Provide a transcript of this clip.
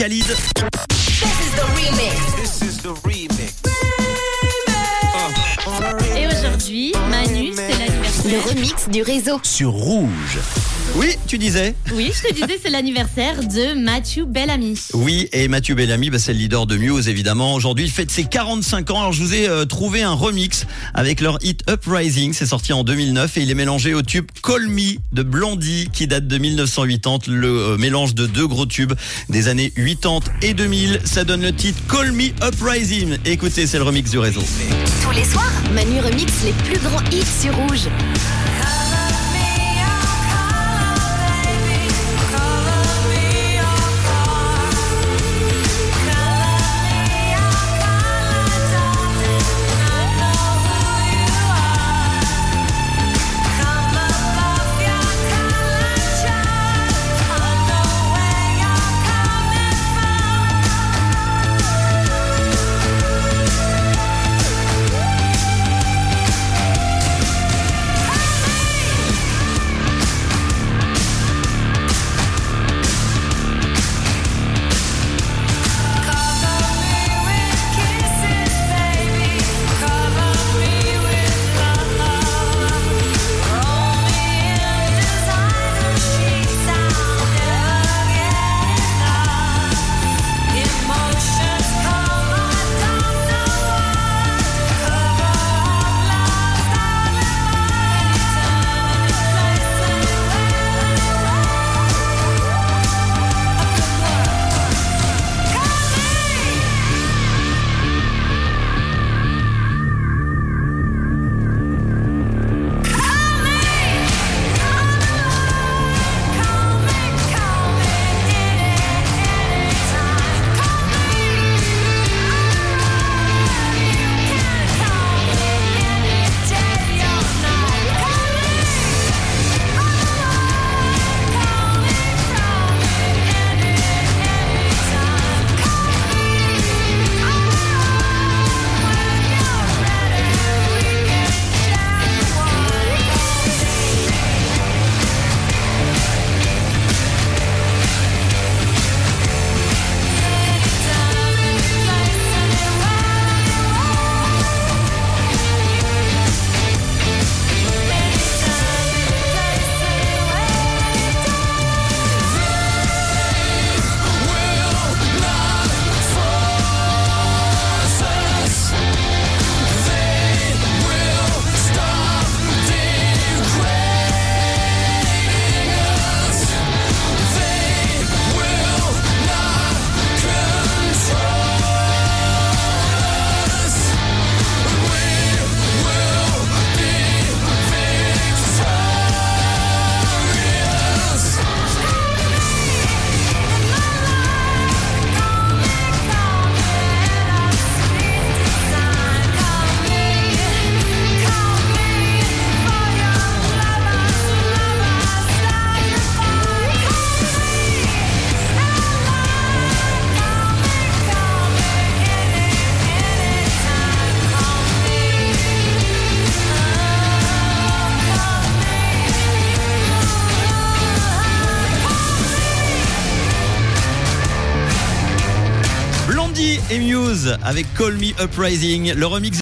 Khalid. Et aujourd'hui, Manu, c'est Le l'anniversaire. remix du réseau. Sur Rouge. Oui, tu disais Oui, je te disais, c'est l'anniversaire de Mathieu Bellamy. Oui, et Mathieu Bellamy, bah, c'est le leader de Muse, évidemment. Aujourd'hui, il fête ses 45 ans. Alors, je vous ai euh, trouvé un remix avec leur hit Uprising. C'est sorti en 2009 et il est mélangé au tube Call Me de Blondie, qui date de 1980. Le euh, mélange de deux gros tubes des années 80 et 2000. Ça donne le titre Call Me Uprising. Écoutez, c'est le remix du réseau. Tous les soirs, Manu remix les plus grands hits sur Rouge. Et Muse avec Call Me Uprising. Le remix